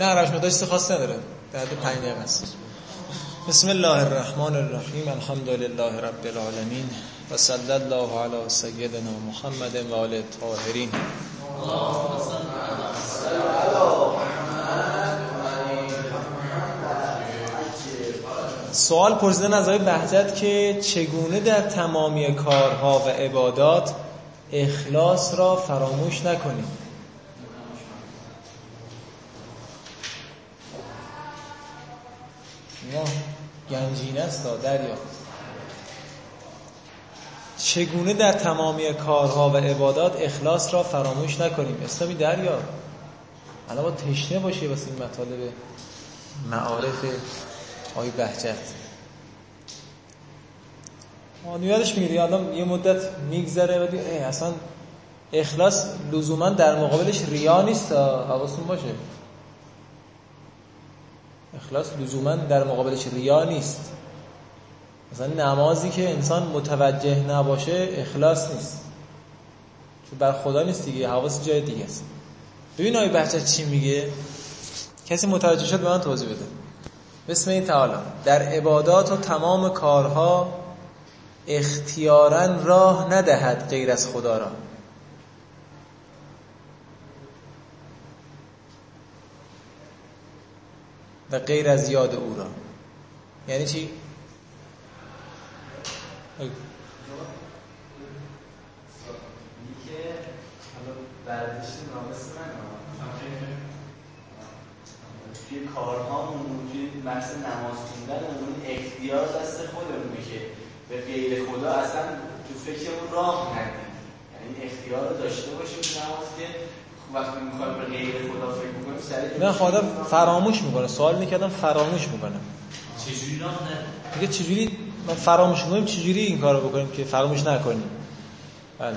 نه روش مداشت خاص نداره. در پنج دقیقه است. بسم الله الرحمن الرحیم الحمد لله رب العالمین و صلی الله علی سیدنا محمد و آل الطاهرین سوال پرسیدن از آقای بهجت که چگونه در تمامی کارها و عبادات اخلاص را فراموش نکنیم نه گنجینه است دریا. چگونه در تمامی کارها و عبادات اخلاص را فراموش نکنیم؟ اسلامی دریا. الان با تشنه باشه واسه این مطالب معارف آقای بهجت. یادش می‌گیری؟ الان یه مدت میگذره و اصلا اخلاص لزوما در مقابلش ریا نیست حواستون باشه. اخلاص لزوما در مقابلش ریا نیست. مثلا نمازی که انسان متوجه نباشه اخلاص نیست. چون بر خدا نیست دیگه حواس جای دیگه است. ببین آقای بچه چی میگه؟ کسی متوجه شد به من توضیح بده. بسم الله تعالی. در عبادات و تمام کارها اختیارا راه ندهد غیر از خدا را. و غیر از یاد او را. یعنی چی؟ توی کارهامون توی بحث نماز خوندن اختیار دست خودمونه که به غیر خدا اصلا تو فکرمون راه ندیم یعنی اختیار داشته باشیم نماز که وقتی می‌خوایم به غیر خدا فکر می‌کنیم سریع نه خدا فراموش می‌کنه. سوال می‌کردم فراموش می‌کنه. چجوری راه ندیم میگه چجوری من فراموش کنیم چجوری این کارو بکنیم که فراموش نکنیم؟ بله.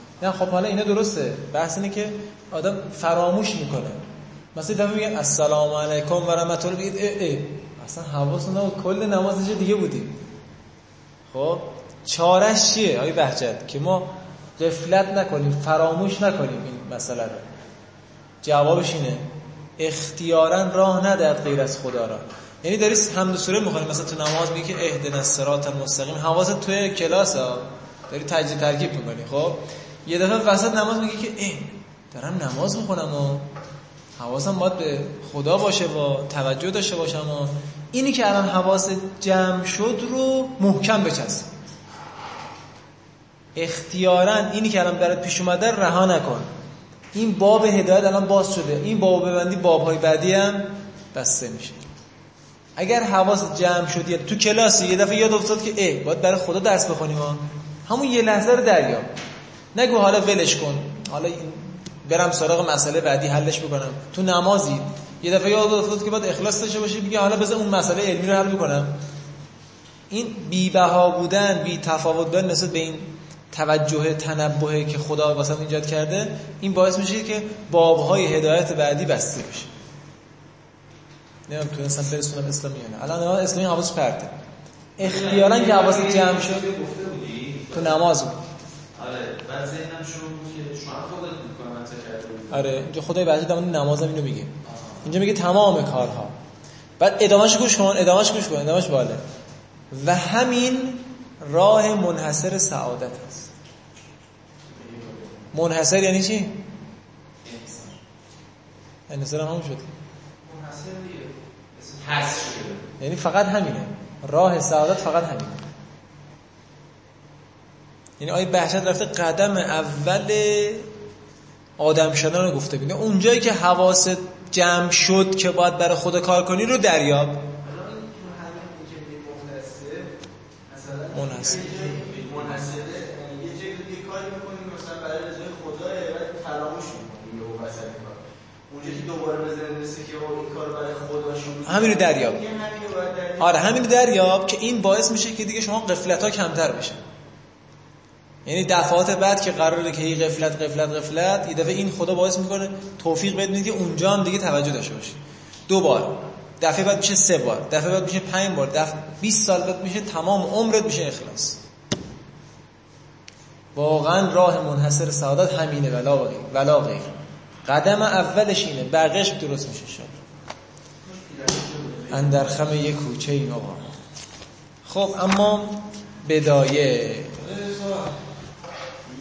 نه خب حالا اینا درسته. بحث اینه که آدم فراموش می‌کنه. مثلا دفعه میگه السلام علیکم و رحمت الله بگید اه اه اصلا حواستون نبود کل نماز دیگه بودیم. خب چارش چیه؟ آقای بهجت که ما غفلت نکنیم فراموش نکنیم این مسئله رو. جوابش اینه. اختیارا راه ندهد غیر از خدا را. یعنی داری حمد سوره می‌خونی مثلا تو نماز میگه که اهدنا الصراط المستقیم. حواست توی کلاس ها؟ داری تجزیه ترکیب می‌کنی. خب یه دفعه وسط نماز میگه که اه دارم نماز می‌خونم و حواسم باید به خدا باشه و توجه داشته باشم و اینی که الان حواس جمع شد رو محکم بچسب. اختیارا اینی که الان برات پیش اومده رها نکن. این باب هدایت الان باز شده. این باب ببندی باب های بعدی هم بسته میشه. اگر حواس جمع شد یا تو کلاسی یه دفعه یاد افتاد که ای باید برای خدا درس بخونیم همون یه لحظه رو دریاب. نگو حالا ولش کن. حالا برم سراغ مسئله بعدی حلش بکنم. تو نمازی یه دفعه یاد افتاد که باید اخلاص داشته باشی بگی حالا بذار اون مسئله علمی رو حل بکنم. این بی بها بودن بی تفاوت بودن نسبت به این توجه تنبهه که خدا واسه ایجاد کرده این باعث میشه که بابهای هدایت بعدی بسته بشه. نمیم تو انسان برسونم اسلامی نه. الان اسلامی حواس پرده. اختیارا که حواس جمع شد. تو نماز بود. آره ذهنم شروع که شما خودت آره اینجا خدای بعضی در نمازم اینو میگه. اینجا میگه تمام کارها. بعد ادامهش گوش کن ادامهش گوش کن ادامهش باله. و همین راه منحصر سعادت است. منحصر یعنی چی؟ انحصار. همون شد. منحصر دیگه. حس شده. یعنی فقط همینه. راه سعادت فقط همینه. یعنی آیه بهجت رفته قدم اول آدم شدن رو گفته بینه اونجایی که حواست جمع شد که باید برای خود کار کنی رو دریاب منحصر منحصر یه جایی دیگه کاری می‌کنیم مثلا برای رضای خدا و فراموش می‌کنیم یه وسط کار اونجا که دوباره بزنیم مثل که این کار برای خدا شروع همین رو دریاب آره همین رو دریاب که این باعث میشه که دیگه شما قفلت ها کمتر بشه. یعنی دفعات بعد که قراره که این قفلت قفلت قفلت یه دفعه این خدا باعث می‌کنه توفیق بده که اونجا هم دیگه توجه داشته باشی. دو بار. دفعه بعد میشه سه بار. دفعه بعد میشه پنج بار. دفعه 20 سال بعد میشه تمام عمرت میشه اخلاص. واقعا راه منحصر سعادت همینه. ولا غیر. ولا غیر. قدم اولش اینه. بقیش درست میشه شد اندر خم یک کوچه این آقا خب اما بدایه.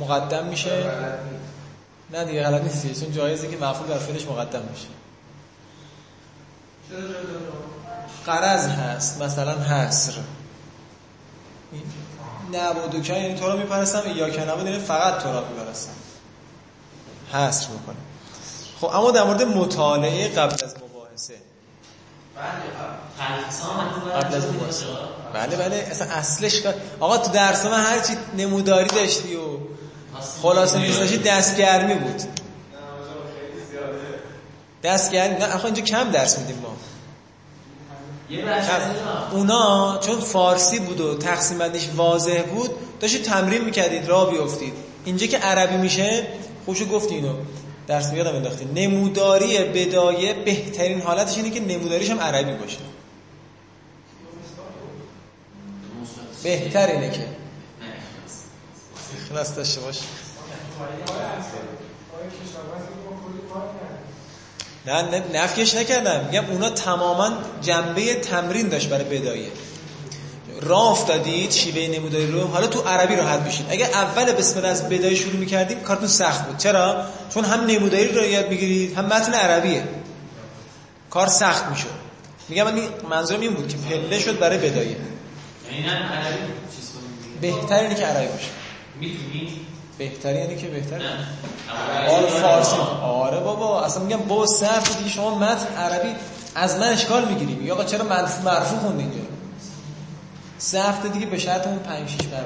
مقدم میشه. نه دیگه غلط نیست چون جایزه که مفعول در فعلش مقدم میشه. قرض هست. مثلا حسر نبود که یعنی تو رو میپرستم یا که نبود یعنی فقط تو رو میپرستم. حسر می‌کنه خب اما در مورد مطالعه قبل از مباحثه. قبل از مباحثه. بله بله. اصلا اصلش آقا تو درس من هرچی نموداری داشتی و خلاصه میزداشی دستگرمی بود. دستگرمی نه آخه اینجا کم درس میدیم ما. اونا چون فارسی بود و تقسیم بندیش واضح بود داشتید تمرین می‌کردید را بیافتید. اینجا که عربی میشه خوشو گفتی اینو. درس میادم انداختی. نموداری بدایه بهترین حالتش اینه که نموداریش هم عربی باشه. بهتر اینه که. خلاص داشته باشه نه نه نفیش نکردم. میگم اونا تماما جنبه تمرین داشت برای بدایه راه افتادید شیوه نموداری رو. حالا تو عربی راحت بشید اگه اول بسم الله از بدایه شروع می‌کردیم کارتون سخت بود. چرا؟ چون هم نموداری رو یاد می‌گیرید هم متن عربیه. کار سخت می‌شد. میگم من منظورم این بود که پله شد برای بدایه یعنی نه عربی بهتر اینه که عربی باشه. می‌تونی؟ بهتر یعنی که بهتر. آره فارسی. آره. بابا. اصلا میگم با صرف دیگه شما متن عربی از من اشکال می‌گیری میگه آقا چرا مرفوع مرفوع خوندی اینجا؟ سه هفته دیگه به شرط اون 5 6 مرحله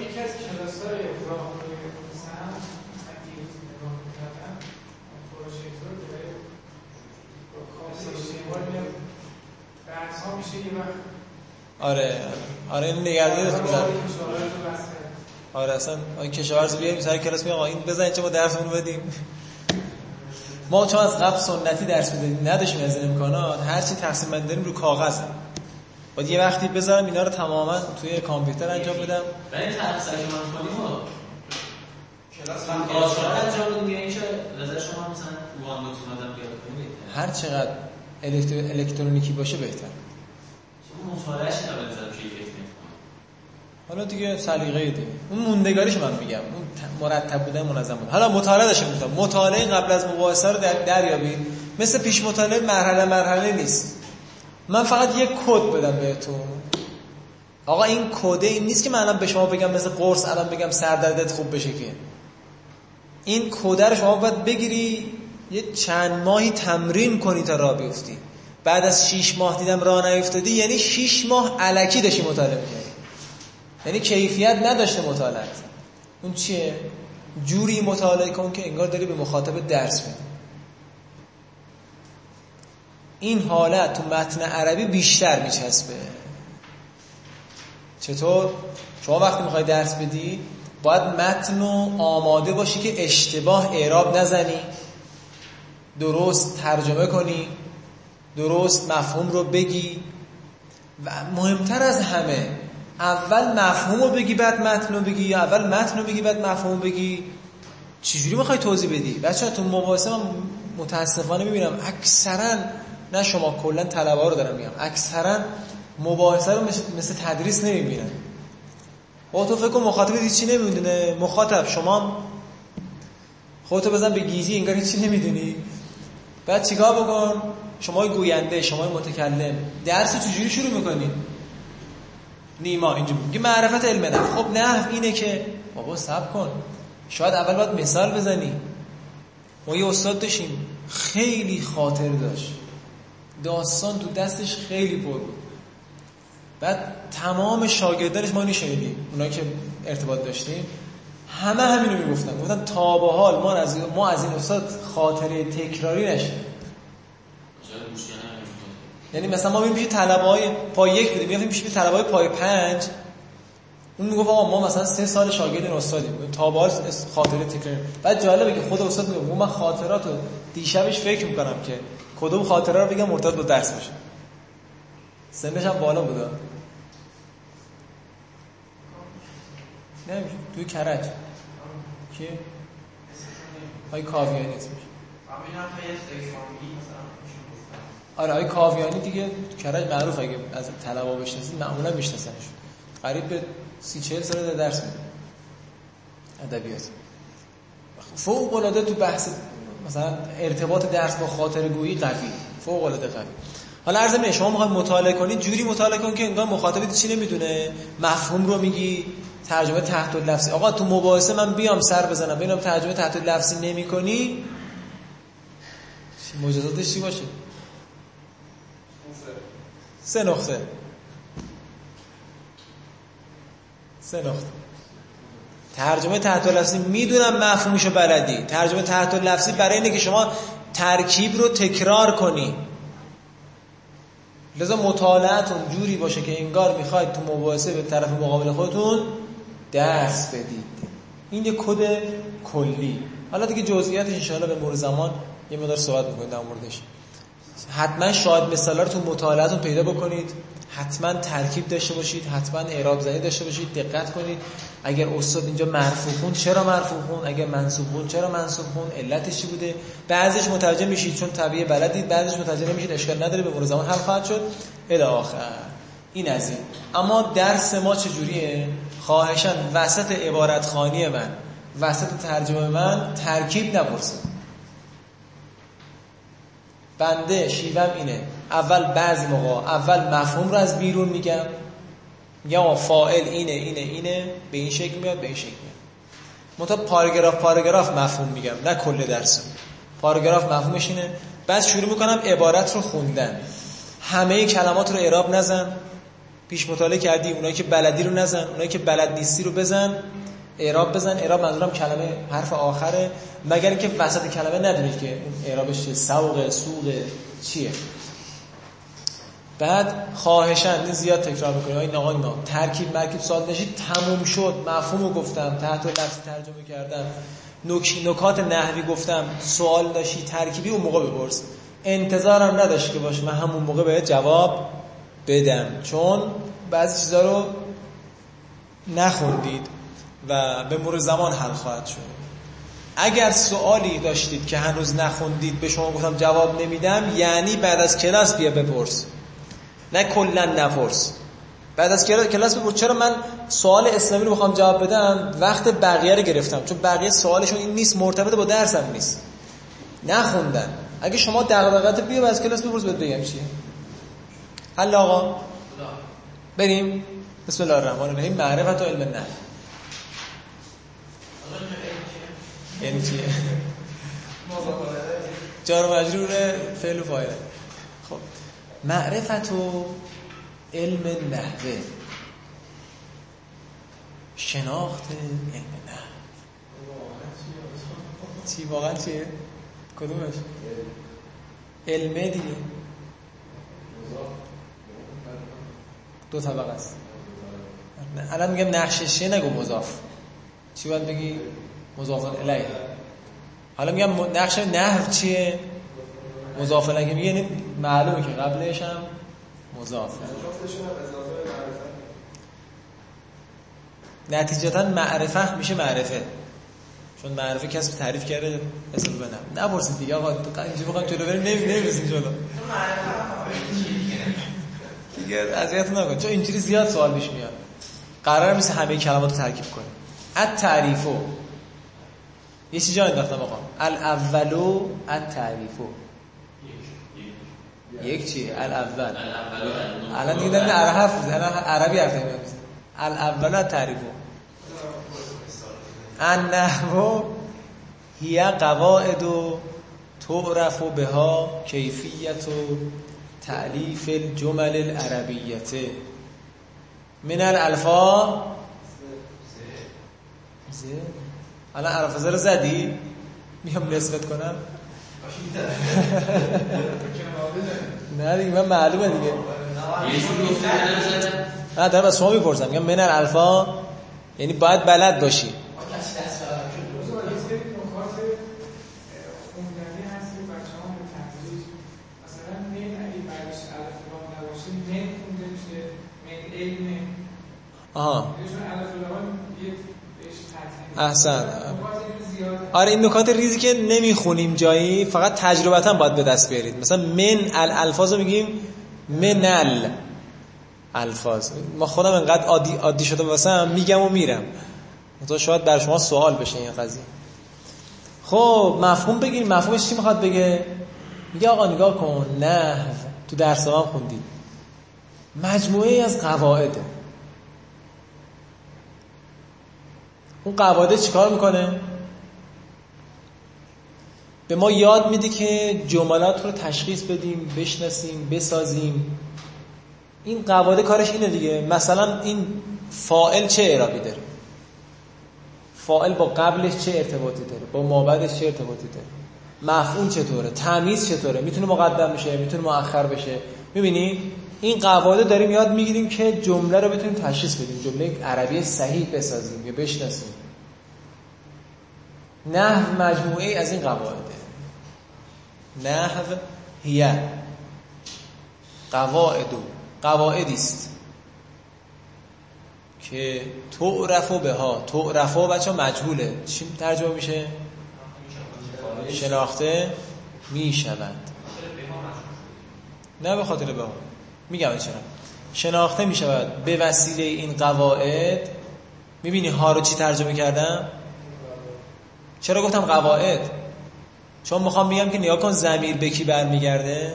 یکی از کلاس‌های آره. آره این نگردی رو آره اصلا این کشاورز بیایم سر کلاس میگم این بزنید چه ما درسمون رو بدیم. ما چون از قبل سنتی درس می‌دادیم نداشتیم از این امکانات هرچی تقسیم بندی داریم رو کاغذ. باید یه وقتی بذارم اینا رو تماما توی کامپیوتر انجام بدم. برای تحصیل من کنیم کلاس انجام بدیم نظر شما مثلا وان هر چقدر الکترونیکی باشه بهتر. شما مطالعهش نباید بزنم که حالا دیگه سلیقه دیگه. اون موندگاریش من میگم. اون مرتب بودن منظم بود. حالا مطالعه داشته میگم مطالعه قبل از مباحثه رو در دریابید. مثل پیش مطالعه مرحله مرحله نیست. من فقط یک کد بدم بهتون. آقا این کده این نیست که من الان به شما بگم مثل قرص الان بگم سردردت خوب بشه که. این کده رو شما باید بگیری یه چند ماهی تمرین کنی تا راه بیفتی. بعد از شیش ماه دیدم راه نیفتادی یعنی شیش ماه علکی داشتی مطالعه می‌کردی. یعنی کیفیت نداشته مطالعه اون چیه؟ جوری مطالعه کن که انگار داری به مخاطب درس میدی. این حالت تو متن عربی بیشتر میچسبه. چطور؟ شما وقتی می‌خوای درس بدی باید متن رو آماده باشی که اشتباه اعراب نزنی درست ترجمه کنی درست مفهوم رو بگی. و مهمتر از همه اول مفهوم رو بگی بعد متن رو بگی یا اول متن رو بگی بعد مفهوم بگی. چجوری می‌خوای توضیح بدی؟ بچه تو مباحثه من متاسفانه می‌بینم اکثرا نه شما کلا طلبه رو دارم میگم. اکثرا مباحثه رو مثل تدریس نمی‌بینن. با تو فکر کن مخاطب چی نمی‌دونه. مخاطب شما خودتو بزن به گیجی انگار هیچی نمی‌دونی. بعد چیکار بکن؟ شما گوینده شما متکلم. درس چجوری شروع می‌کنی؟ نیما اینجا میگه معرفت علم نحو خب نحو اینه که بابا صبر کن. شاید اول باید مثال بزنی. ما یه استاد داشتیم. خیلی خاطر داشت. داستان تو دستش خیلی بود. بعد تمام شاگردانش ما نشنیدیم. اونایی که ارتباط داشتیم. همه همینو می‌گفتن. گفتن تا به حال ما از ما از این استاد خاطره تکراری نشیم یعنی مثلا ما میریم پیش طلبه پای یک بودیم میریم پیش طلبه های پای پنج. اون می‌گفت آقا ما مثلا سه سال شاگرد این استادیم. تا حال خاطره تکراری بعد جالبه که خود استاد میگه من خاطراتو دیشبش فکر می‌کنم که کدوم خاطره رو بگم مرتبط با درس باشه. سنش هم بالا بوده نمیشه توی کرج. کی؟ های کاویانی اسمش. آره های کاویانی دیگه کرج معروف اگه از طلبا بشناسید معمولا میشناسنش. قریب به سی چهل سال در درس میده. ادبیات. فوق العاده تو بحث مثلا ارتباط درس با خاطر گویی قوی. فوق العاده قوی. حالا عرض می شما می‌خواید مطالعه کنید جوری مطالعه کن که انگار مخاطب چی نمی‌دونه؟ مفهوم رو میگی ترجمه تحت لفظی آقا تو مباحثه من بیام سر بزنم. ببینم ترجمه تحت لفظی نمی‌کنی؟ مجازاتش چی باشه؟ سه نقطه. سه نقطه. ترجمه تحت لفظی می‌دونم مفهومشو بلدی. ترجمه تحت لفظی برای اینه که شما ترکیب رو تکرار کنی. لذا مطالعتون جوری باشه که انگار می‌خواید تو مباحثه به طرف مقابل خودتون درس بدید. این یه کد کلی. حالا دیگه جزئیاتش انشاءالله به مرور زمان یه مقدار صحبت می‌کنید در موردش. حتما شاید مثالا رو تو مطالعاتون پیدا بکنید. حتما ترکیب داشته باشید. حتما اعراب زنی داشته باشید. دقت کنید. اگر استاد اینجا مرفوع خون چرا مرفوع خون اگر منصوب خون چرا منصوب خون علتش چی بوده؟ بعضیش مترجم میشید چون طبیعه بلدید. بعضیش مترجم نمیشید. اشکال نداره. به مرور زمان حل خواهد شد. الی آخر. این از این. اما درس ما چجوریه؟ خواهشان وسط عبارت خانی من. وسط ترجمه من ترکیب نپرسید. بنده شیوم اینه. اول بعضی موقع اول مفهوم رو از بیرون میگم. میگم فائل اینه اینه اینه. به این شکل میاد به این شکل میاد. منتها پاراگراف پاراگراف مفهوم میگم نه کل درس. پاراگراف مفهومش اینه. بعد شروع می‌کنم عبارت رو خوندن. همه کلمات رو اعراب نزن. پیش مطالعه کردی اونایی که بلدی رو نزن. اونایی که بلد نیستی رو بزن. اعراب بزن. اعراب منظورم کلمه حرف آخره. مگر اینکه وسط کلمه ندونید که اعرابش چیه. سوق سوق چیه. بعد خواهشن زیاد تکرار می‌کنیم. این آقا اینا ترکیب مرکیب سال نشید. تموم شد. مفهومو گفتم. تحت لفظ ترجمه کردم. نکات نحوی گفتم. سوال داشتی. ترکیبی اون موقع بپرس. انتظارم نداشت که باشه. من همون موقع به جواب بدم. چون بعضی چیزا رو نخوندید. و به مرور زمان حل خواهد شد. اگر سوالی داشتید که هنوز نخوندید به شما گفتم جواب نمیدم یعنی بعد از کلاس بیا بپرس. نه کلا نپرس. بعد از کلاس بپرس. چرا من سوال اسلامی رو می‌خوام جواب بدم؟ وقت بقیه رو گرفتم. چون بقیه سوالشون این نیست مرتبط با درسم نیست. نخوندن اگه شما دغدغت بیا بعد از کلاس بپرس بهت بگم چیه. حل آقا. بریم. بسم الله الرحمن الرحیم. معرفت و علم نه یعنی چیه جار مجرور فعل و فاعل. خب. معرفت و علم نحوه. شناخت علم نحوه. چی واقعا چیه؟ کدومش؟ علمه دیگه. دو طبقه است. الان میگم نقششه نگو مضاف. چی باید بگی؟ مضاف الیه. حالا میگم نقش نحو چیه؟ مضاف الیه میگه یعنی معلومه که قبلش هم مضاف. نتیجتا معرفه میشه معرفه. چون معرفه کسی تعریف کرده اسم بنم نپرسید دیگه آقا اینجا بخوام جلو بریم نمی نمی‌رسیم جلو. دیگه اذیت نکن. چون اینجوری زیاد سوال پیش میاد. قرار نیست همه کلمات رو ترکیب کنیم. ات تعریفو یه چی جا انداختم آقا. الاولو ات تعریفو یک چی؟ الاول الان دیگه حرف الان عربی حرف نمی‌زنیم. الاول ات تعریفو النحو هی قواعد و تعرف بها کیفیت و تعلیف الجمل العربیته من الالفا الان عرف رو زدی؟ میام نسبت کنم؟ نه دیگه من معلومه دیگه. نه دارم از شما می‌پرسم. میگم من الالفا یعنی باید بلد باشی. آها. احسن. آره این نکات ریزی که نمی‌خونیم جایی فقط تجربتا باید به دست بیارید. مثلا من الالفاظ رو میگیم منل الفاظ. ما خودم انقدر عادی, عادی شده واسم میگم و میرم. تو شاید بر شما سوال بشه این قضیه. خب مفهوم بگیر مفهومش چی می‌خواد بگه؟ میگه آقا نگاه کن نه تو درس هم خوندی. مجموعه از قواعده. اون قواعد چیکار می‌کنه؟ به ما یاد میده که جملات رو تشخیص بدیم بشناسیم بسازیم. این قواعد کارش اینه دیگه. مثلا این فائل چه اعرابی داره؟ فائل با قبلش چه ارتباطی داره؟ با مابعدش چه ارتباطی داره؟ مفعول چطوره؟ تمیز چطوره؟ می‌تونه مقدم بشه می‌تونه مؤخر بشه. می‌بینی؟ این قواعد داریم یاد می‌گیریم که جمله رو بتونیم تشخیص بدیم. جمله عربی صحیح بسازیم یا بشناسیم. نحو مجموعه از این قواعده. نحو هیه. قواعدو. قواعدی است که تعرف به ها تعرف بچه مجهوله. چی ترجمه میشه؟ شناخته می شود نه به خاطر به ها میگم چرا. شناخته می شود به وسیله این قواعد. می‌بینی ها رو چی ترجمه کردم؟ چرا گفتم قواعد؟ چون می‌خوام میگم که نیا کن زمیر به کی برمیگرده.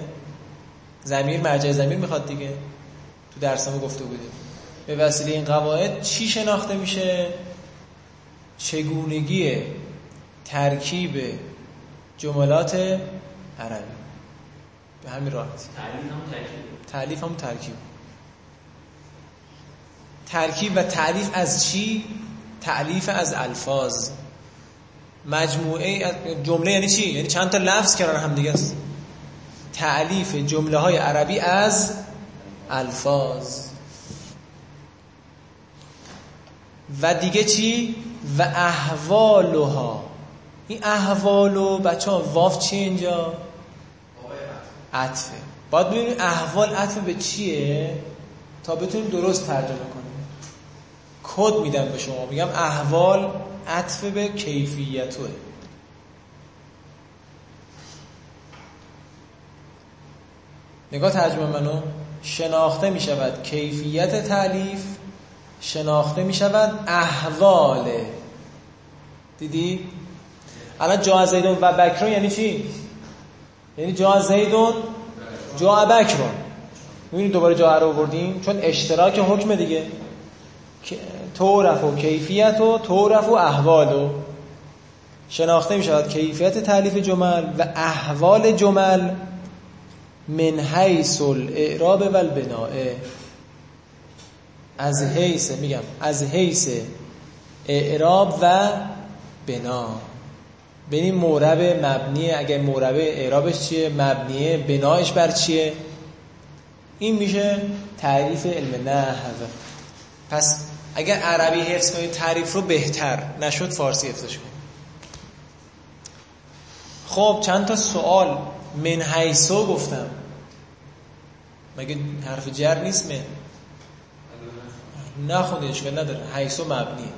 زمیر مرجع زمیر می‌خواد دیگه. تو درسمو گفته بودیم به وسیله این قواعد چی شناخته میشه؟ چگونگی ترکیب جملات عربی. به همین راحتی تعلیف هم ترکیب. ترکیب و تعلیف از چی؟ تعلیف از الفاظ. مجموعه جمله یعنی چی؟ یعنی چند تا لفظ کنار هم دیگه است تعلیف جمله های عربی از الفاظ و دیگه چی؟ و احوالها این احوالو بچه ها واف چی اینجا؟ عطفه باید ببینیم احوال عطف به چیه تا بتونیم درست ترجمه کنیم کد میدم به شما میگم احوال عطف به کیفیتوه. نگاه ترجمه منو. شناخته می شود کیفیت تعلیف شناخته می شود احوال. دیدی؟ الان جا زیدون و بکرون یعنی چی؟ یعنی جا زیدون جا بکرون. می‌بینید دوباره جا رو بردیم چون اشتراک حکم دیگه. تورف و کیفیت و تورف و احوال و شناخته می شود. کیفیت تعلیف جمل و احوال جمل من حیث الاعراب و البناء. از حیث میگم از حیث اعراب و بنا. ببین مورب مبنیه. اگر مورب اعرابش چیه مبنیه بنایش بر چیه؟ این میشه تعریف علم نحو. پس اگر عربی حفظ کنید تعریف رو بهتر. نشد فارسی حفظش کنید. خب چند تا سوال. من حیثو گفتم. مگه حرف جر نیست من؟ نخونده اشکال نداره. حیث و مبنیه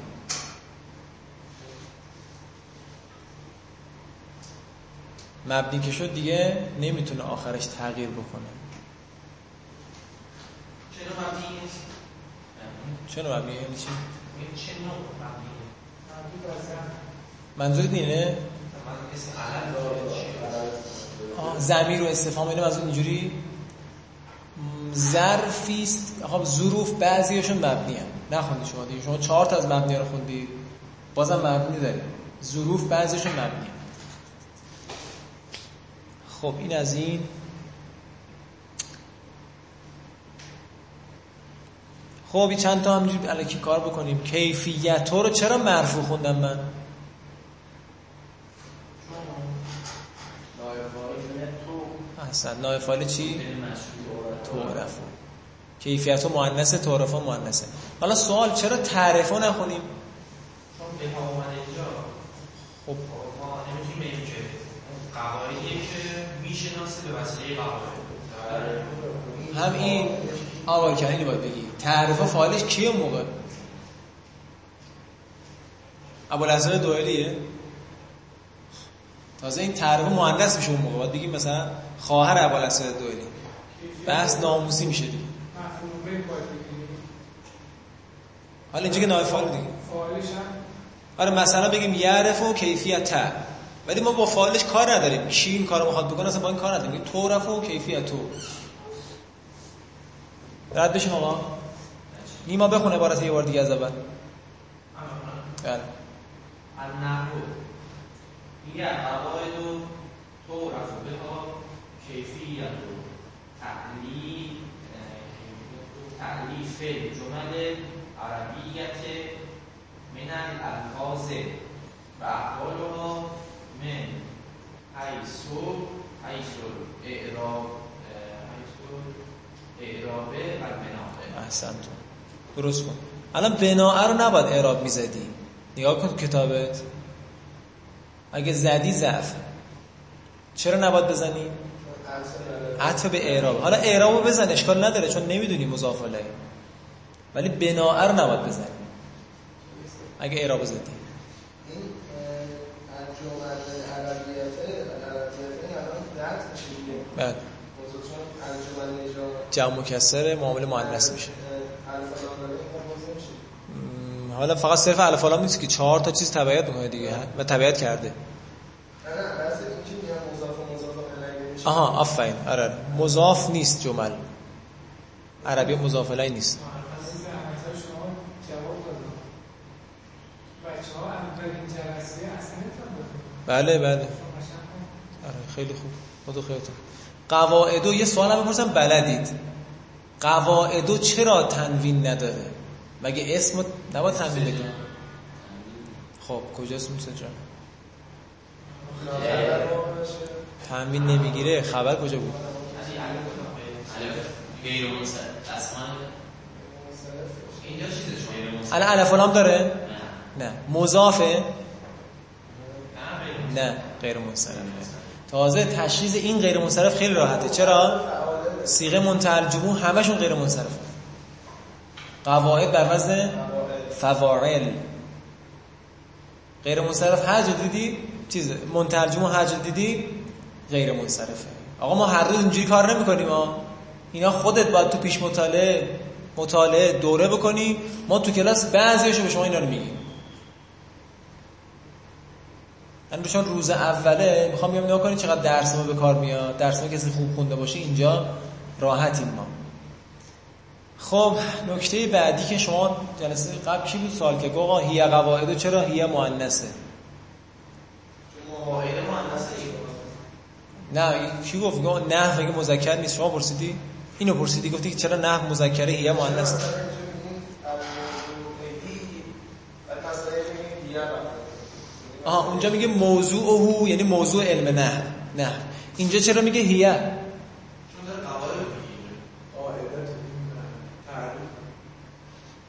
مبنی که شد دیگه نمی‌تونه آخرش تغییر بکنه. چرا مبنی نیست؟ چرا مبنی یعنی چی؟ این چه نوع مبنیه؟ منظور اینه؟ آه، ضمیر و استفهام از اون اینجوری ظرفی است خب ظروف بعضیشون مبنی هم نخوندی شما دیگه شما چهار تا از مبنی رو خوندی بازم مبنی داریم ظروف بعضیشون مبنی هم. خب این از این خب چند تا همینجوری الکی کار بکنیم. کیفیت رو چرا مرفوع خوندم من؟ احسن نایب فاعل چی؟ مشروع. تعرفه کیفیت و مؤنث تعرفه مؤنثه. حالا سوال چرا تعرفه نخونیم؟ چون به ها اومده اینجا. خب. ما بگیم که می‌شناسه به وسیله قواعد هم این آقای کنینی باید بگی تعرفه فاعلش کیه موقع؟ ابوالحسن دوئلیه؟ تازه این تعرفه مؤنث میشه اون موقع. باید بگیم مثلا خواهر ابوالحسن دوئلی. بحث ناموسی میشه دیگه. حالا اینجا که نایب فاعل دیگه. فاعلش آره مثلا بگیم یعرف و کیفیت. ولی ما با فاعلش کار نداریم. کی این کارو می‌خواد بکنه اصلا با این کار نداریم. میگیم تعرف و کیفیت تو. رد بشیم آقا. نیما بخونه عبارت یه بار دیگه از اول. بله. النحو. هي قواعد تعرف بها كيفية تعلیف تعلیف جمل عربیت من الالفاظ و احوالها من. حیث حیث اعراب حیث اعراب و بناء احسنتون. درست کن. الان بناء رو نباید اعراب می‌زدی. نگاه کن کتابت. اگه زدی ضعف. چرا نباید بزنی؟ عطف به اعراب. حالا اعراب رو بزن اشکال نداره چون نمی‌دونی مضاف الیه ولی بناء رو نباید بزنی. اگه اعراب زدی. این اه، از جمل عربیت عربیت حالا فقط صرف الف لام نیست که چهار تا چیز تبعیت می‌کنه دیگه و تبعیت کرده. آها آفرین. آره. مضاف نیست جمل. عربی مضاف الیه نیست. بله بله. آره خیلی خوب. خدا خیرتون. قواعدو یه سوال هم بپرسم بلدید. قواعدو چرا تنوین نداره؟ مگه اسم نباید تنوین بگیم؟ خب کجاست موسی جان؟ تنوین نمی‌گیره خبر کجا بود؟ غیر منصرف اصلا اینجا چیزش غیر منصرف الان الف لام داره؟ نه. نه. مضافه نه غیر منصرفه تازه تشخیص این غیر منصرف خیلی راحته. چرا؟ صیغه منتهی الجموع همشون غیر منصرف. قواعد بر وزن فواعل. غیر منصرف هر جا دیدی چیز الجموع هر جا دیدی غیر منصرفه. آقا ما هر روز اینجوری کار نمی‌کنیم ها اینا خودت باید تو پیش مطالعه مطالعه دوره بکنی. ما تو کلاس بعضیاشو به شما اینا رو میگیم. من چون روز اوله می‌خوام بیام نگاه کنید چقدر درس ما به کار میاد. درس ما کسی خوب خونده باشه اینجا راحتیم ما. خب نکته بعدی که شما جلسه قبل کی بود؟ سوال که آقا هی قواعد چرا هی مؤنثه؟ مؤنثه نه کی گفت؟ گفت نه مگه مذکر نیست. شما پرسیدی؟ اینو پرسیدی گفتی که چرا نه مذکره هی مؤنث آها اونجا میگه موضوع او یعنی موضوع علم نه نه. اینجا چرا میگه هیه چون داره قواعد رو می‌گیره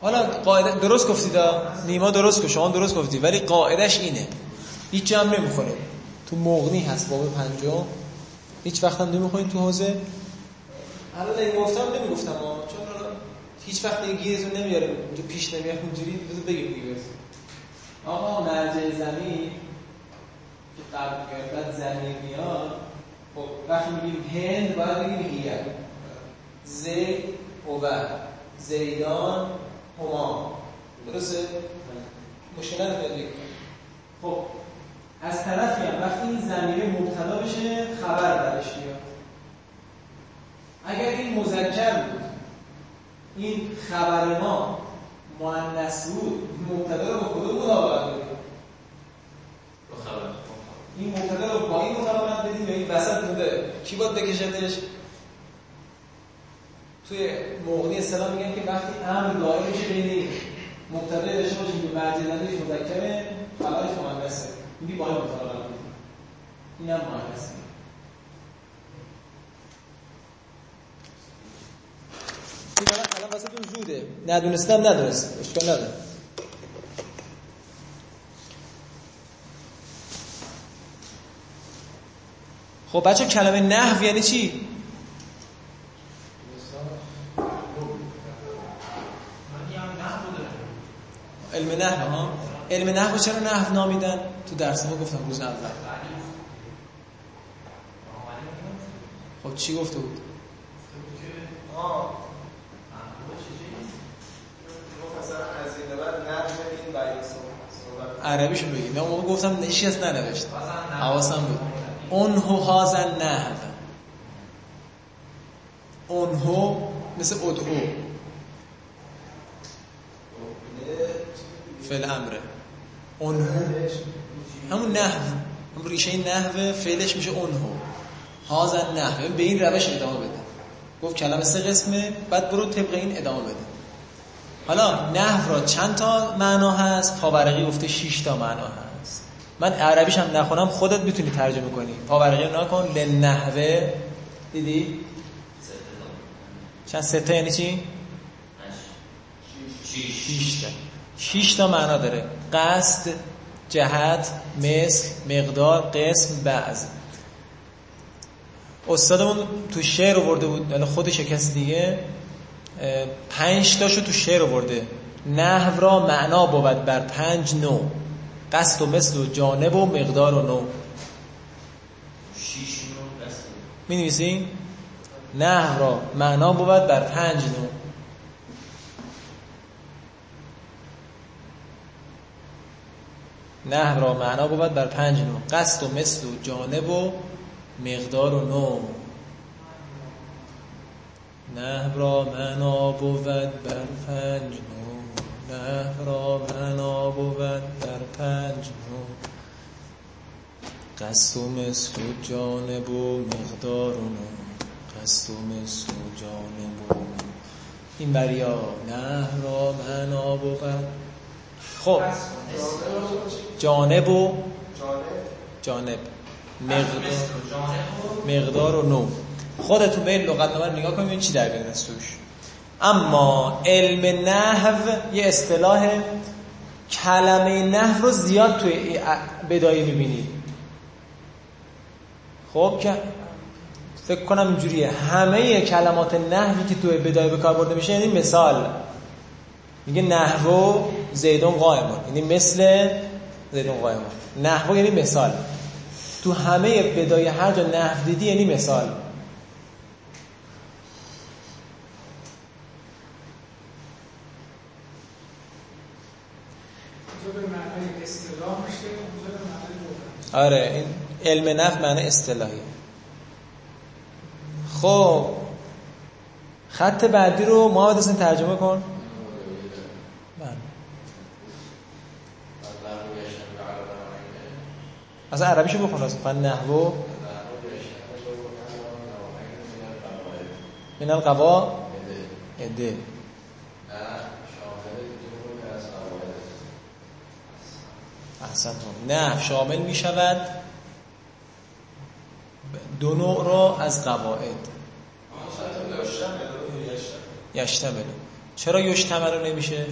حالا قاعده درست گفتی دا نیما درست گفت شما درست گفتی ولی قاعدش اینه. هیچ جمع نمی‌خونه تو مغنی هست باب پنجم. هیچ وقت هم تو حوزه. الان این گفتم نمی‌گفتم. چون حالا هیچ وقت گیرتون نمیاره. اونجا پیش نمیاد اونجوری بذار بگیم دیگه. آقا مرجع زمین که قبل بعد زمین میاد. خب وقتی میگیم هند باید بگیم هیر زید و زیدان هما درسته؟ مشکل نداره خب از طرفی هم وقتی این زمینه مبتلا بشه خبر درش بیاد اگر این مذکر بود این خبر ما مؤنث بود مبتدا رو با کدوم مطابقت بدیم؟ خبر. این مبتدا رو با این مطابقت بدیم یا این وسط بوده؟ کی باید بکشدش توی مغنی اصطلاح میگن که وقتی امر میشه بین مبتدا داشته باشیم که مرجع زمینش مذکره خبرش مؤنثه میگی با این مطابقت اینم مؤنثه این الان وسطون زوده. ندونستم ندونست. اشکال نداره. خب بچه کلمه نحو یعنی چی؟ علم نحو ها علم نحو چرا نحو نامیدن؟ تو درس ما گفتم روز اول. خب چی گفته بود؟ از عربیشو بگیم. من اون موقع گفتم هیچ کس ننوشت. حواسم بود. اونهو هازن نحو. اونهو مثل ادعو فعل امره. اونهو همون نحو همون ریشه نحو فعلش میشه اونهو هازن نحو به این روش ادامه بده. گفت کلمه سه قسمه بعد برو طبق این ادامه بده. حالا نحو را چند تا معنا هست؟ پاورقی گفته 6 تا معنا هست. من عربیش هم نخونم خودت می‌تونی ترجمه کنی. پاورقی رو نکن. لنحوه دیدی؟ چند سه تا یعنی چی؟ شش تا. شش تا معنا داره. قصد جهت مثل مقدار قسم بعض. استادمون تو شعر آورده بود یعنی خودش کسی دیگه. پنج تاشو تو شعر آورده. نحو را معنا بود بر پنج نوع. قصد و مثل و جانب و مقدار و نوع. شیش نو می نویسین؟ نحو را معنا بود بر پنج نوع. نحو را معنا بود بر پنج نوع قصد و مثل و جانب و مقدار و نوع. نحو را معنا بود بر پنج نوع. نحو را معنا بود بر پنج نوع. قصد و مثل و جانب و مقدار و نوع. قصد و مثل و جانب و این بریا نحو را معنا بود خب. جانب و جانب. مقدار و نوع. خودتون به لغتنامه رو نگاه کنید چی در بیاد از توش. اما علم نحو یه اصطلاح کلمه نحو رو زیاد توی بدایه می‌بینید خب که فکر کنم اینجوریه. همه کلمات نحوی که توی بدایه به کار برده میشه یعنی مثال. میگه نحو زیدون قائمون. یعنی مثل زیدون قائمون. نحو یعنی مثال. تو همه بدایه هر جا نحو دیدی یعنی مثال. آره این علم نحو معنی اصطلاحی. خب خط بعدی رو محمد حسین ترجمه کن بله. اصلا عربیشو بخون اصلا نحو من القوا اده احسن نه شامل می شود دو نوع را از قواعد. یشتمل. چرا یشتمل نمیشه؟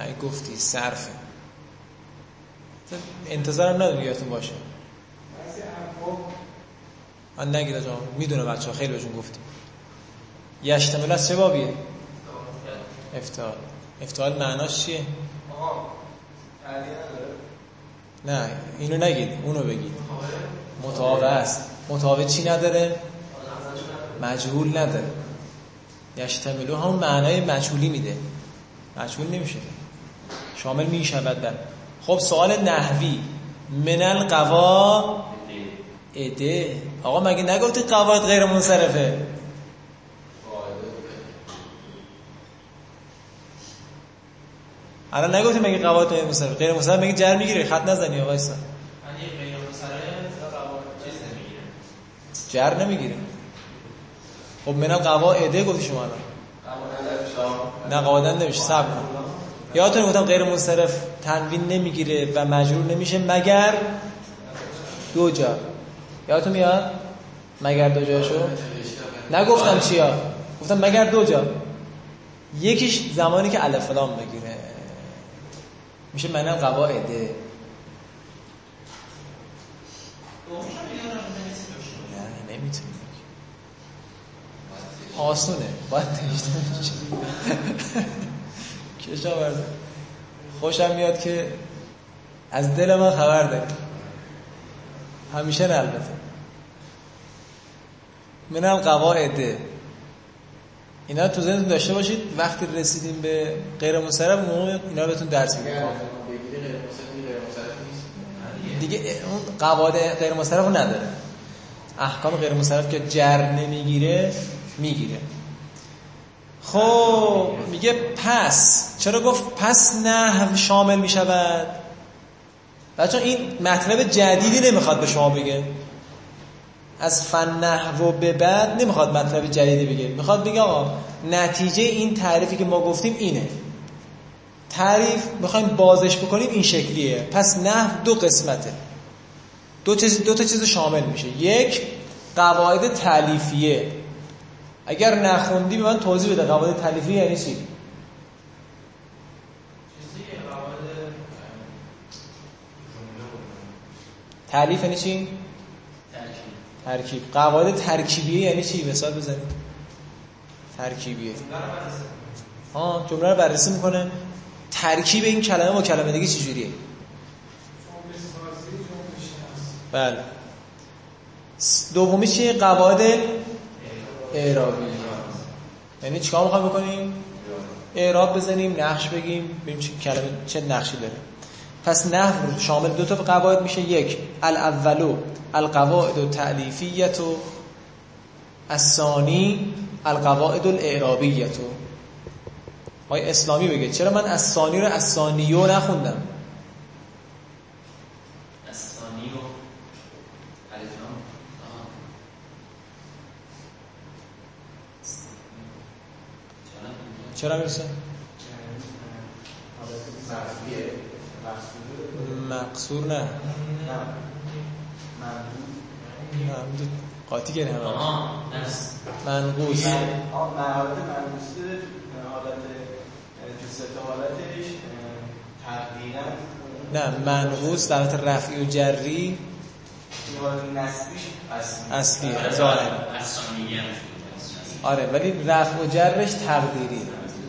ای گفتی صرفه. انتظارم نداری یادتون باشه. من نگید آجا می‌دونه بچه ها خیلی بهشون گفتیم. یشتمل از چه بابیه. افتعال. افتعال معناش چیه؟ نه اینو نگید. اونو بگید. متعاقه است. متعاقه چی نداره؟ مجهول نداره. یشتملو همون معنای مجهولی میده. مجهول نمیشه. شامل می‌شود بر خب سوال نحوی. من القوا اده. آقا مگه نگفتی قواعد غیر منصرفه؟ الان نگفتی مگه قواعد غیر منصرفه؟ غیر منصرف مگه جر می‌گیره خط نزنی آقا ایسا. نمی‌گیره؟ جر نمی‌گیره. خب من القواعده گفتی شما الان. نه قاعدتا نمیشه صبر کن. یادتونه گفتم غیر منصرف تنوین نمی‌گیره و مجرور نمیشه مگر دو جا. یادتون میاد؟ مگر دو جاشو؟ نگفتم چیا. گفتم مگر دو جا. یکیش زمانی که الف لام بگیره. میشه من قواعده نه نمی‌تونی آسونه. باید بشه کشاورزه خوشم میاد که از دل من خبر داری. همیشه نه البته. منم قواعده اینا تو ذهنتون داشته باشید وقتی رسیدیم به غیر منصرف موقع اینا بهتون درس میده دیگه اون قواعد غیر منصرف نداره. احکام غیر منصرف که جر نمی‌گیره می‌گیره. خب میگه پس. چرا گفت پس نه شامل می‌شود؟ بچه این مطلب جدیدی نمی‌خواد به شما بگه. از فن نحو به بعد نمی‌خواد مطلب جدیدی بگه. می‌خواد بگه آقا نتیجه این تعریفی که ما گفتیم اینه. تعریف می‌خوایم بازش بکنیم این شکلیه. پس نحو دو قسمته. دو, چیز دو تا چیز شامل میشه. یک قواعد تعلیفیه. اگر نخوندی به من توضیح بده. قواعد تعلیفیه یعنی چی؟ تعلیف یعنی چی؟ ترکیب. ترکیب قواعد ترکیبیه یعنی چی؟ مثال بزنید. ترکیبیه. ها جمله رو بررسی می‌کنه. ترکیب این کلمه با کلمه دیگه جمله شناسی بله. دومی چیه؟ قواعد اعرابی یعنی چیکار می‌خوایم بکنیم؟ اعراب بزنیم نقش بگیم ببینیم چه کلمه چه نقشی داره. پس نحو شامل دو تا قواعد میشه. یک الاولو القواعد التعلیفیه الثانی القواعد الاعرابیه آقای اسلامی بگه چرا من از ثانی رو از ثانیو نخوندم از ثانی و الف لام آها. چرا؟ می‌رسه مقصور نه. نه همینجور قاطی کردی همه منقوص حالت یعنی تو سه حالتش تقدیرا نه منقوص در حالت رفعی و جری. حالت نسبیش اصلی اصلیه ظاهر. آره ولی رفع و جرش تقدیری.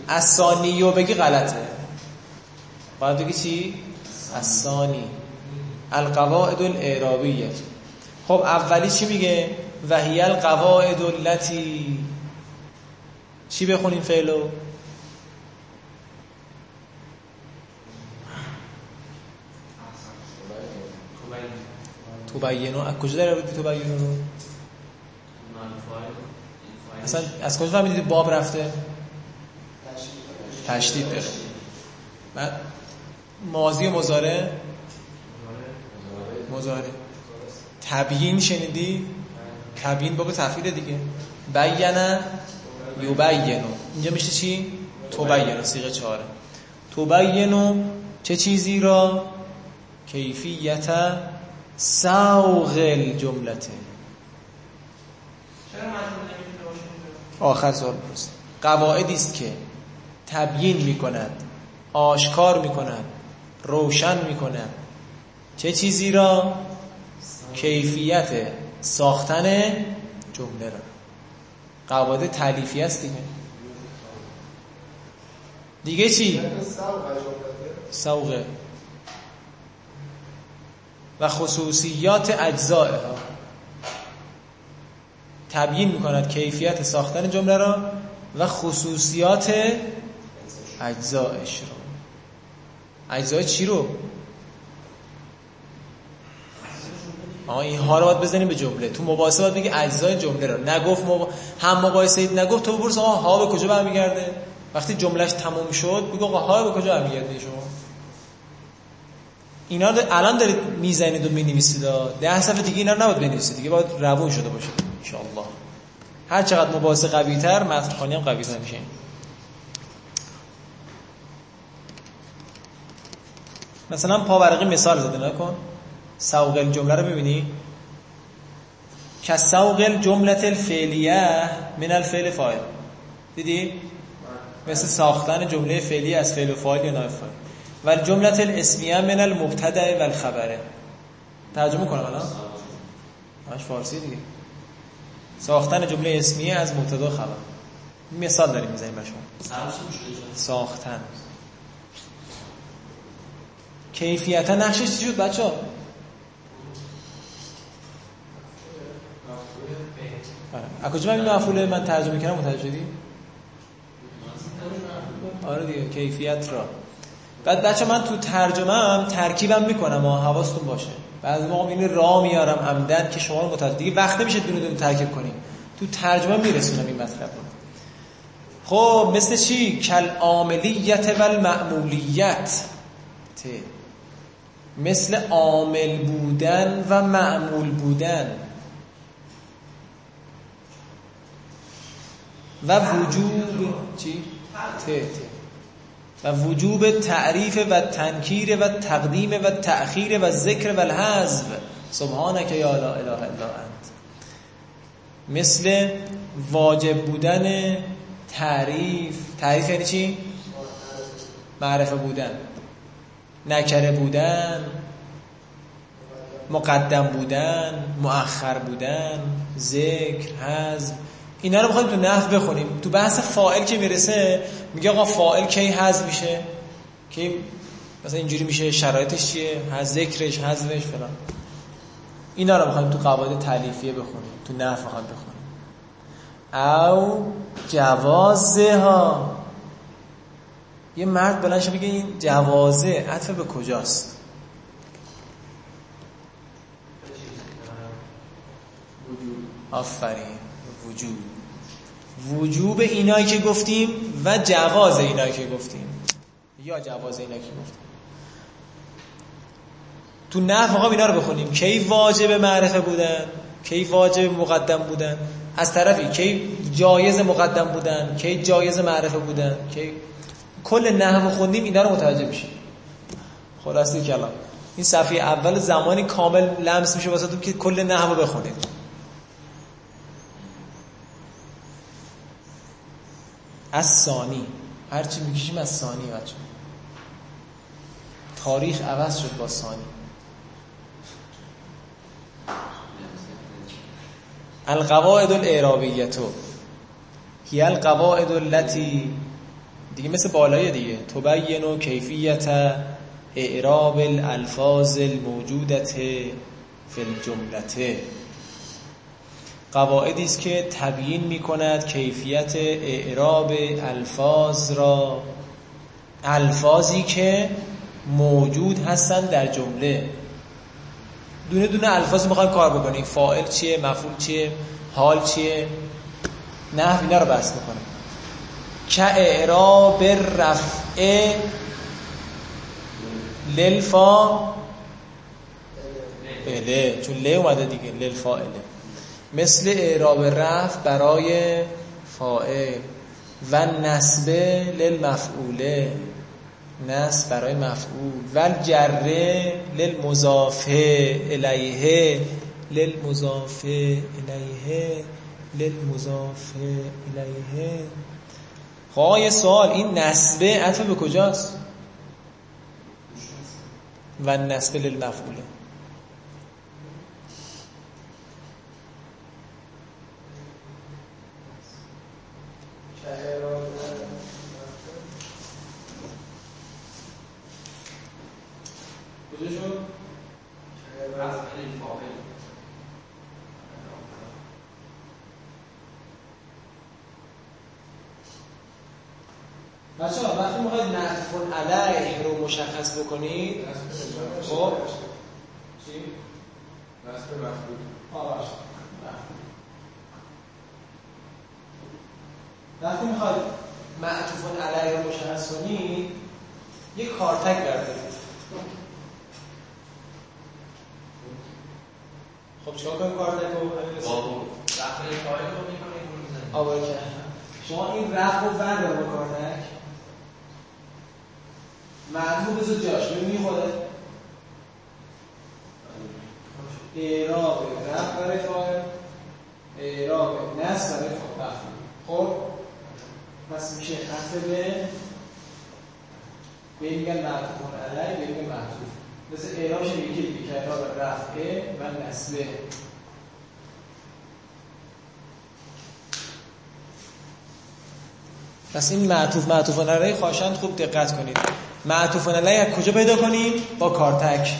از ثانیو بگی غلطه باید بگی چی؟ از ثانی القواعد الاعرابیه خب اولی چی میگه؟ وهی القواعد التي چی بخونیم فعلو؟ توبینو از کجا داره بودی توبینو؟ اصلا از کجا فهمیدید باب رفته؟ تشدید داره. بعد ماضی و مزاره مزاره تبیین شنیدی؟ تبیین باب تفعیل دیگه. بینا یبینو. اینجا میشه چی؟ تبینو سیغه چهاره تبینو چه چیزی را؟ کیفیت سوغ الجملته باشه اینجا؟ آخر سوال پرست قواعدی است که تبیین می کند آشکار می کند روشن می کند چه چیزی را؟ کیفیت ساختن جمله را. قواعد تعلیفی است دیگه. دیگه چی؟ سوقه و خصوصیات اجزاء ها تبیین می‌کند کیفیت ساختن جمله را و خصوصیات اجزایش رو اجزای چی رو؟ آه این ها رو باید بزنیم به جمله. تو مباحثه باید بگی اجزای جمله رو. نگفت مب... هم مباحثه اید نگفت تو برس آه ها به کجا برمیگرده؟ وقتی جملهش تموم شد بگو آقا ها به کجا برمیگرده شما؟ اینا رو الان دارید می‌زنید و می‌نویسید ده صفحه دیگه اینا رو نباید بنویسید دیگه باید روون شده باشه. ان هر چقدر مباحثه قوی تر متن هم قوی تر میشه. مثلا پاورقی مثال زده نکن سوق الجمله رو ببینی. که سوق الجمله الفعلیه من الفعل فاعل. دیدی؟ مثل ساختن جمله فعلی از فعل و فاعل یا نائب فاعل. و الجمله الاسمیه من المبتدا و الخبره ترجمه کنم الان؟ ماش فارسی دیگه. ساختن جمله اسمیه از مبتدا خبر. مثال داریم می‌زنیم به شما. ساختن. کیفیتا نقشش چی شد بچه ها از کجا من این مفعول من ترجمه کردم متوجه آره دیگه کیفیت را. بعد بچه من تو ترجمه هم ترکیبم می‌کنم و حواستون باشه. بعضی موقع این را میارم عمدن که شما رو متوجه دیگه وقت نمیشه دونه دونه ترکیب کنیم. تو ترجمه میرسونم این مطلب رو. خب مثل چی؟ کل عاملیت و المعمولیت مثل عامل بودن و معمول بودن و وجوب چی؟ ته. و وجوب تعریف و تنکیر و تقدیم و تأخیر و ذکر و الحذف سبحانك یا لا اله الا انت مثل واجب بودن تعریف تعریف یعنی چی؟ معرفه بودن نکره بودن مقدم بودن مؤخر بودن ذکر حذف اینا رو بخوایم تو نحو بخونیم. تو بحث فائل که می‌رسه میگه آقا فائل کی حذف میشه؟ کی مثلا اینجوری میشه شرایطش چیه؟ حذف ذکرش حذفش فلان. اینا رو بخوایم تو قواعد تعلیفیه بخونیم. تو نحو بخوایم بخونیم. او جوازه ها یه مرد بلند شه بگه این جوازه عطف به کجاست؟ آفرین. وجود. وجوب اینایی که گفتیم و جواز اینایی که گفتیم. یا جواز اینایی که گفتیم. تو نحو آقا اینا رو بخونیم. کی واجب معرفه بودن؟ کی واجب مقدم بودن؟ از طرفی کی جایز مقدم بودن؟ کی جایز معرفه بودن؟ کی کل نحو خوندیم اینا رو متوجه میشیم خلاصه کلام این صفحه اول زمانی کامل لمس میشه واسه که کل نحو بخونیم از ثانی هرچی می‌کشیم از ثانی بچه. تاریخ عوض شد با ثانی. القواعد الاعرابیتو هی القواعد التي دیگه مثل بالای دیگه. تبین و کیفیت اعراب الالفاظ الموجودت فی الجملته قواعدی است که تبیین می کند کیفیت اعراب الفاظ را. الفاظی که موجود هستند در جمله. دونه دونه الفاظ می‌خوایم کار بکنیم. فاعل چیه؟ مفعول چیه؟ حال چیه؟ نه اینا رو بحث می‌کنیم که اعراب رفع للفا اله چون له اومده دیگه للفائله مثل اعراب رفع برای فائل و نسب للمفعوله. نسب برای مفعول. و جره للمضاف الیه. للمضاف الیه. للمضاف الیه. خواهی سوال این نسبه عطف به کجاست؟ و نسب للمفعوله. conheço پس این معطوف معطوف علیه خواهشان خوب دقت کنید. معطوف علیه از کجا پیدا کنیم؟ با کارتک.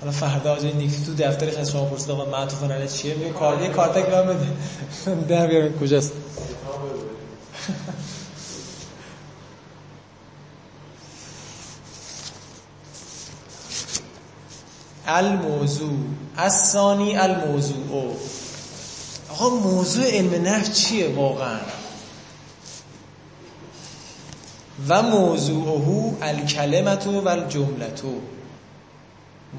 حالا فردا آجای نیکتی تو دفترش از شما پرسید آقا معطوف علیه چیه؟ میگه کارتک کارتک به من بده. در بیارم. کجاست؟ الموضوع. الثانی الموضوع. آقا موضوع علم نفس چیه واقعا؟ و موضوعه الکلمت و الجملت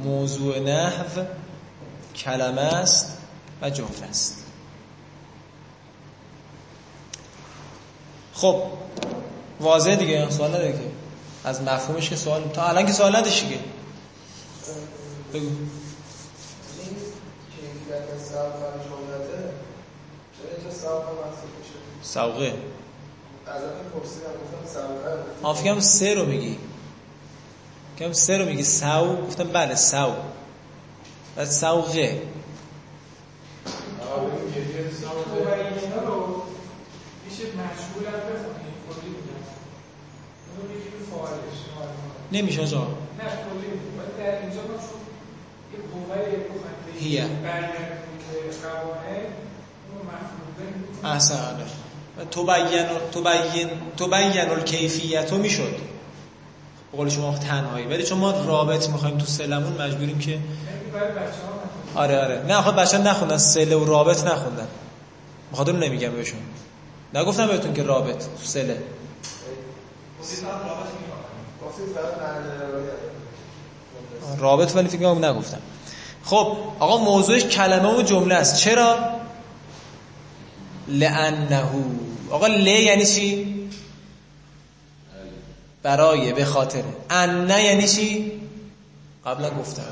موضوع نحو کلمه است و جمله است. خب واضح دیگه؟ سوال نداره که؟ از مفهومش که سوال تا الان که سوال نداشت دیگه بگو این کیفیت سبب و جملته چرا اینجا سبب محسوب سوقه ازتون پرسیدم گفتم سبب آن فکرم سه رو میگی. فکرم سه رو میگی. سو گفتم بله سو بعد سوقه فعالش نمیشه آجا نه در اینجا اونو مفهوم احسن تبین تبین تبین الکیفیت می‌شد. قول شما تنهایی. ولی چون ما رابط می‌خوایم تو سلمون مجبوریم که آره آره. نه خب بچه نخوندن. سله و رابط نخوندن. بخاطر نمیگم بهشون. نگفتم بهتون که رابط تو سله رابط ولی فکر نگفتم. خب آقا موضوعش کلمه و جمله است. چرا؟ لانه آقا ل یعنی چی؟ برای به خاطر. ان یعنی چی؟ قبلا گفتم.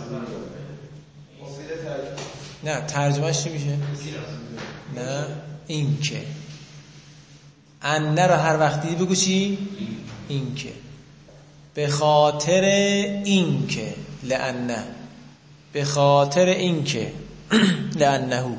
نه ترجمهش چی میشه؟ نه این که ان رو هر وقتی بگو چی؟ این که به خاطر این که لانه به خاطر این که لانه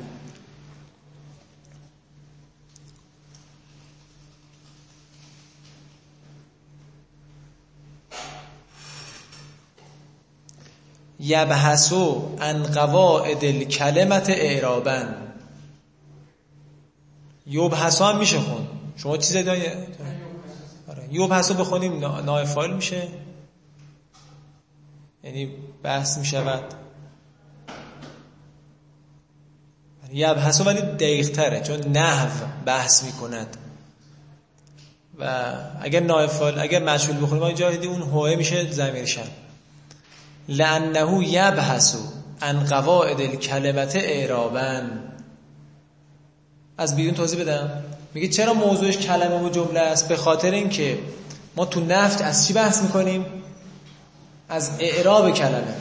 یبحثو عن قواعد الکلمت اعرابا. یبحثو هم میشه خون. شما داری آره. یبحثو بخونیم نا- نای فایل میشه. یعنی بحث می‌شود. یبحثو ولی دقیق تره چون نحو بحث می‌کند. و اگر نای فایل اگر مشغول بخونیم اینجا دیدی اون هوه میشه ضمیرشن لانه یبحث عن قواعد الکلمت اعرابا. از بیرون توضیح بدم. میگه چرا موضوعش کلمه و جمله است؟ به خاطر اینکه ما تو نفت از چی بحث می‌کنیم؟ از اعراب کلمه.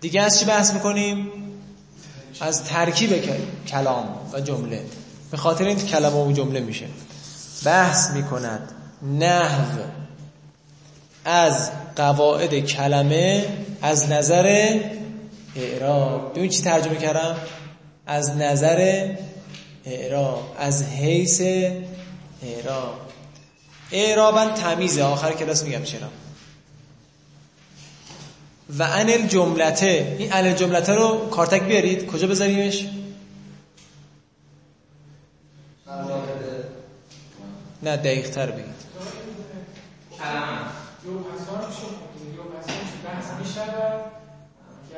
دیگه از چی بحث می‌کنیم؟ از ترکیب کل- کلام و جمله. به خاطر این کلمه و جمله میشه. بحث می‌کند نحو از قواعد کلمه از نظر اعراب. ببین چی ترجمه کردم؟ از نظر اعراب. از حیث اعراب. اعرابا تمیزه. آخر کلاس میگم چرا. و ان الجملته. این ان الجملته رو کارتک بیارید. کجا بذاریمش؟ نه دقیق تر بگید کلمه یو پسان میشه یو پسان میشه بحث می‌شود گر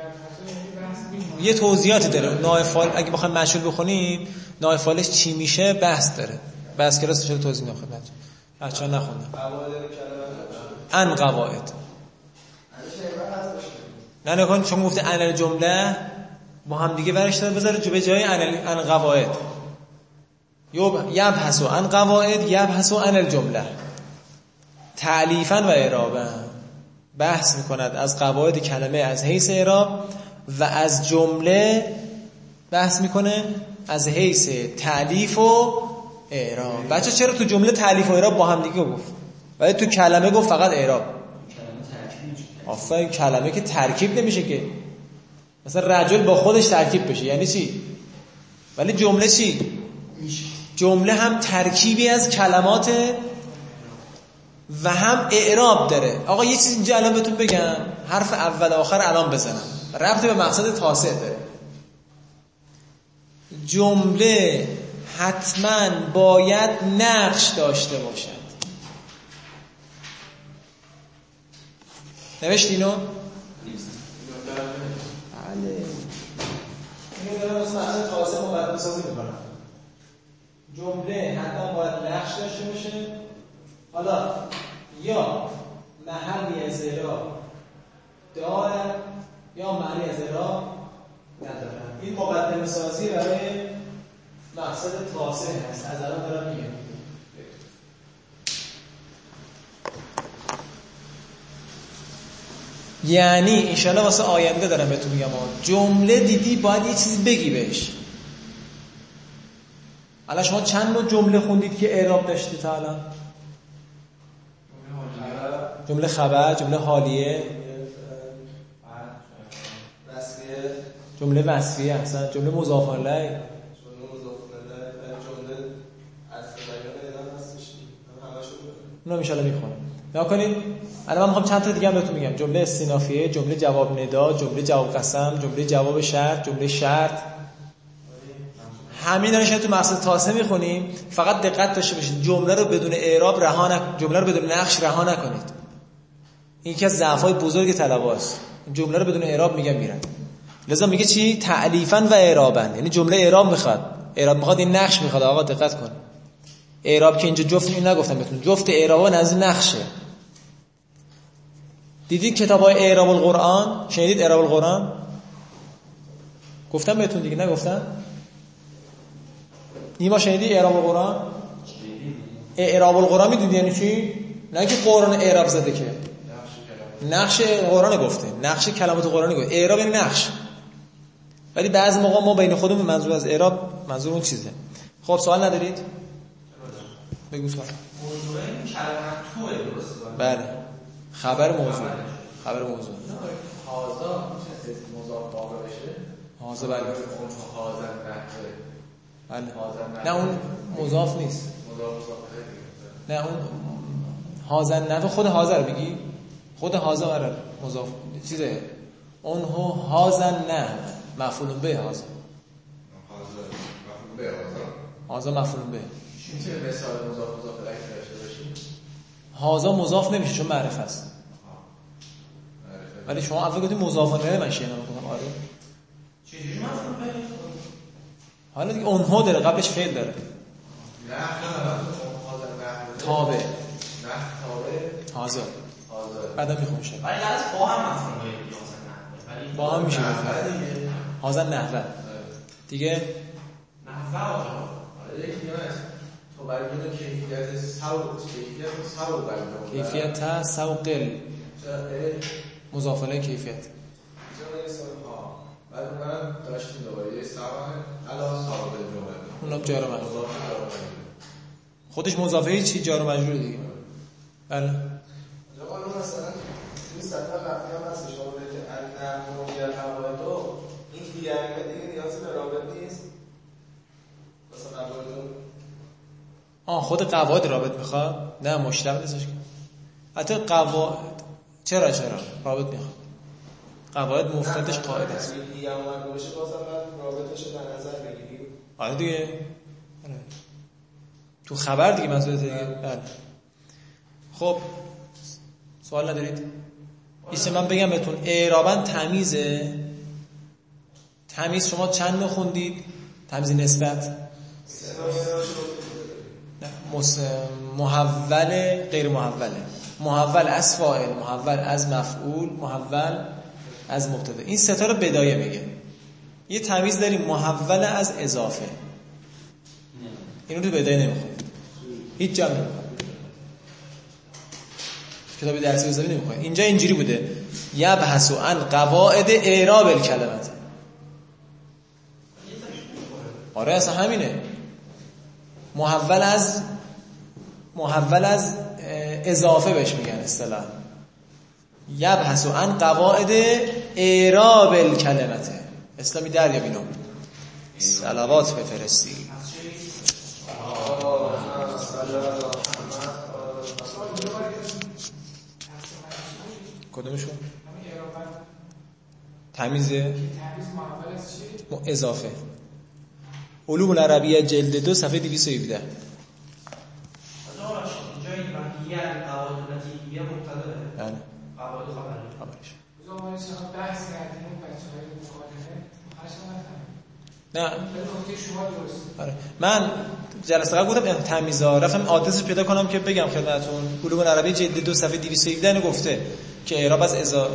پسان یعنی بحث میمونه یه توضیحاتی داره. نایفال اگه بخوایم مشهور بخونیم نایفالش چی میشه؟ بحث داره. بحث کلاس شده توضیح خدمت بچه‌ها. نخوندن. قواعد کلمه ان قواعد. نه نکن چون گفته ان جمله با هم دیگه ورش داره. بذاره جو به جای ان قواعد. یوب یبحثو ان قواعد یبحثو ان الجمله. تعلیفا و اعرابا. بحث می‌کند از قواعد کلمه از حیث اعراب و از جمله بحث می‌کنه از حیث تعلیف و اعراب. بچه چرا تو جمله تعلیف و اعراب با هم دیگه گفت؟ ولی تو کلمه گفت فقط اعراب. آفرین کلمه که ترکیب نمیشه که. مثلا رجل با خودش ترکیب بشه یعنی چی؟ ولی جمله چی؟ جمله هم ترکیبی از کلمات و هم اعراب داره. آقا یه چیز اینجا الان بهتون بگم. حرف اول آخر الان بزنم. ربط به مقصد تاسع داره جمله حتما باید نقش داشته باشد. نوشت اینو؟ بله. جمله حتما باید نقش داشته باشه. حالا یا محلی از اعراب دارد یا معنی از اعراب ندارد این مقدمه سازی برای مقصد تاسع هست. از الان دارم میگم. یعنی انشالله واسه آینده دارم بهتون میگم. جمله دیدی باید یه چیزی بگی بهش. الان شما چند نوع جمله خوندید که اعراب داشتی تا الان؟ جمله خبر جمله حالیه؟ جمله وصفیه احسن جمله مضاف الیه جمله ان شاءالله می‌خونم. نگاه کنید الان من می‌خوام چند تا دیگه هم بهتون میگم. جمله استینافیه جمله جواب ندا جمله جواب قسم جمله جواب شرط جمله شرط. همین دانش تو مقصد تاسه می‌خونیم. فقط دقت داشته باشید جمله رو بدون اعراب رها نک... جمله رو بدون نقش رها نکنید. این یکی از ضعف‌های بزرگ طلباست. جمله رو بدون اعراب میگم میرن. لذا میگه چی؟ تعلیفا و اعرابا. یعنی جمله اعراب می‌خواد. اعراب می‌خواد این نقش می‌خواد. آقا دقت کن. اعراب که اینجا جفت این نگفتم بهتون. جفت اعراب نزد نقشه. دیدید کتاب های اعراب القرآن شنیدید اعراب القرآن گفتم بهتون دیگه نگفتم؟ نیما شنیدی اعراب القرآن اعراب القرآن می‌دونی یعنی چی؟ نه که قرآن اعراب زده که. نقش قرآن گفته نقش کلمات قرآنی گفته. اعراب یعنی نقش. ولی بعضی موقع ما بین خودمون منظور از اعراب منظور اون چیزه. خب سوال ندارید؟ بگو سوال. موضوع بله. خبر موضوع. خبر موضوع. حاضر بله. بله. نه اون مضاف نیست. مضاف نه اون حاضر نه خود حاضر بگی خود حاضر برای مضاف چیزه اون هو حاضر نه مفعول به حاضر حاضر مفعول به مثال مضاف نمیشه چون معرفه است ولی شما اول گفتید مضاف الیه من شینا می‌کنم آره چجوری مفهوم پیدا حالا دیگه اونها داره قبلش فعل داره نه نه هازن تابع نه حاضر هازا بعدا می‌خوام شد ولی لازم با هم مفهوم با هم میشه. نحوه دیگه. حاضر نحوه. دیگه؟ نحوه آره تو بیان کیفیت سو کیفیت سو بیان کیفیت سوقل مضاف الیه کیفیت. ها؟ بعد من داشتیم دوباره. یه سوان علا صاحب جمله اونم جار مجرور. خودش مضافه چی جار و مجرور دیگه. بله. اون این سطح قبلی هم هست شما بگید که النحو یا قواعد این دیگه دیگه نیازی به رابط نیست. آه خود قواعد رابط می‌خواد؟ نه مشتق نیستش که. حتی قواعد چرا چرا؟ رابط می‌خواد. قواعد مفتدش قاعده است. دیگه باشه بازم رابطش رو در نظر بگیریم. آره دیگه. آره. تو خبر دیگه منظور دیگه بله. خب سوال ندارید؟ ایسته من بگم بهتون اعرابن تمیزه. تمیز شما چند خوندید؟ تمیز نسبت. محول غیر محوله محول از فاعل محول از مفعول محول از مبتدا. این ستا رو بدایه میگه. یه تمیز داریم محول از اضافه. اینو تو بدایه نمی‌خونید هیچ جا نمی‌خونید کتاب درسی بزنی نمی‌خونید اینجا اینجوری بوده. یبحث عن قواعد اعراب الکلمات آره اصلا همینه. محول از محول از اضافه بهش میگن اصطلاح. یبحث عن قواعد اعراب الکلمته اسلامی دریاب اینو. صلوات بفرستی. کدومشون؟ تمیزه. تمیز اضافه. علوم العربیه جلد دو صفحه 217 اینجا این وحیه قواعد نتیجیه مبتداه بله. نه درست آره من جلسه قبل گفتم تمیزا رفتم آدرسش پیدا کنم که بگم خدمتتون علوم العربی جلد دو صفحه 217 اینو گفته. که اعراب از اضا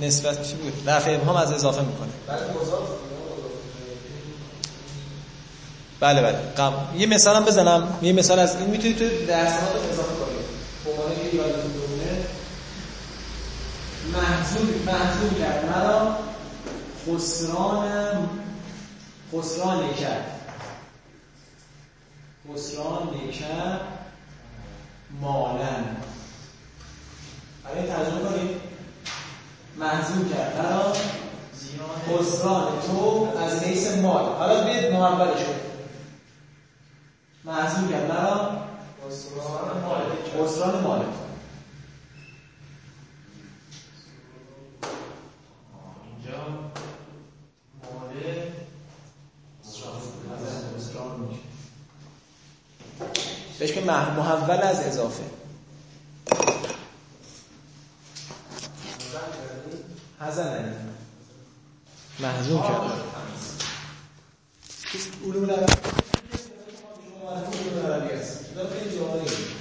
نسبت چی بود؟ رفع ابهام از اضافه می‌کنه. بله بله. قم. یه مثالم بزنم. یه مثال از این می‌تونید تو درسات اضافه کنید به عنوان که یادتون بمونه محضور محضور کرد. مرا خسران خسران کرد خسران کرد مالن. برای ترجمه کنید محضور کرد. مرا خسران تو از حیث مال. حالا بیاید محولش کنید معذور کرد. مرا خسران مال. اینجا میشه. بهش که مح- محول از اضافه. هزن محزون کرده علوم نبوی علوم نبوی هست. خیلی جاهایی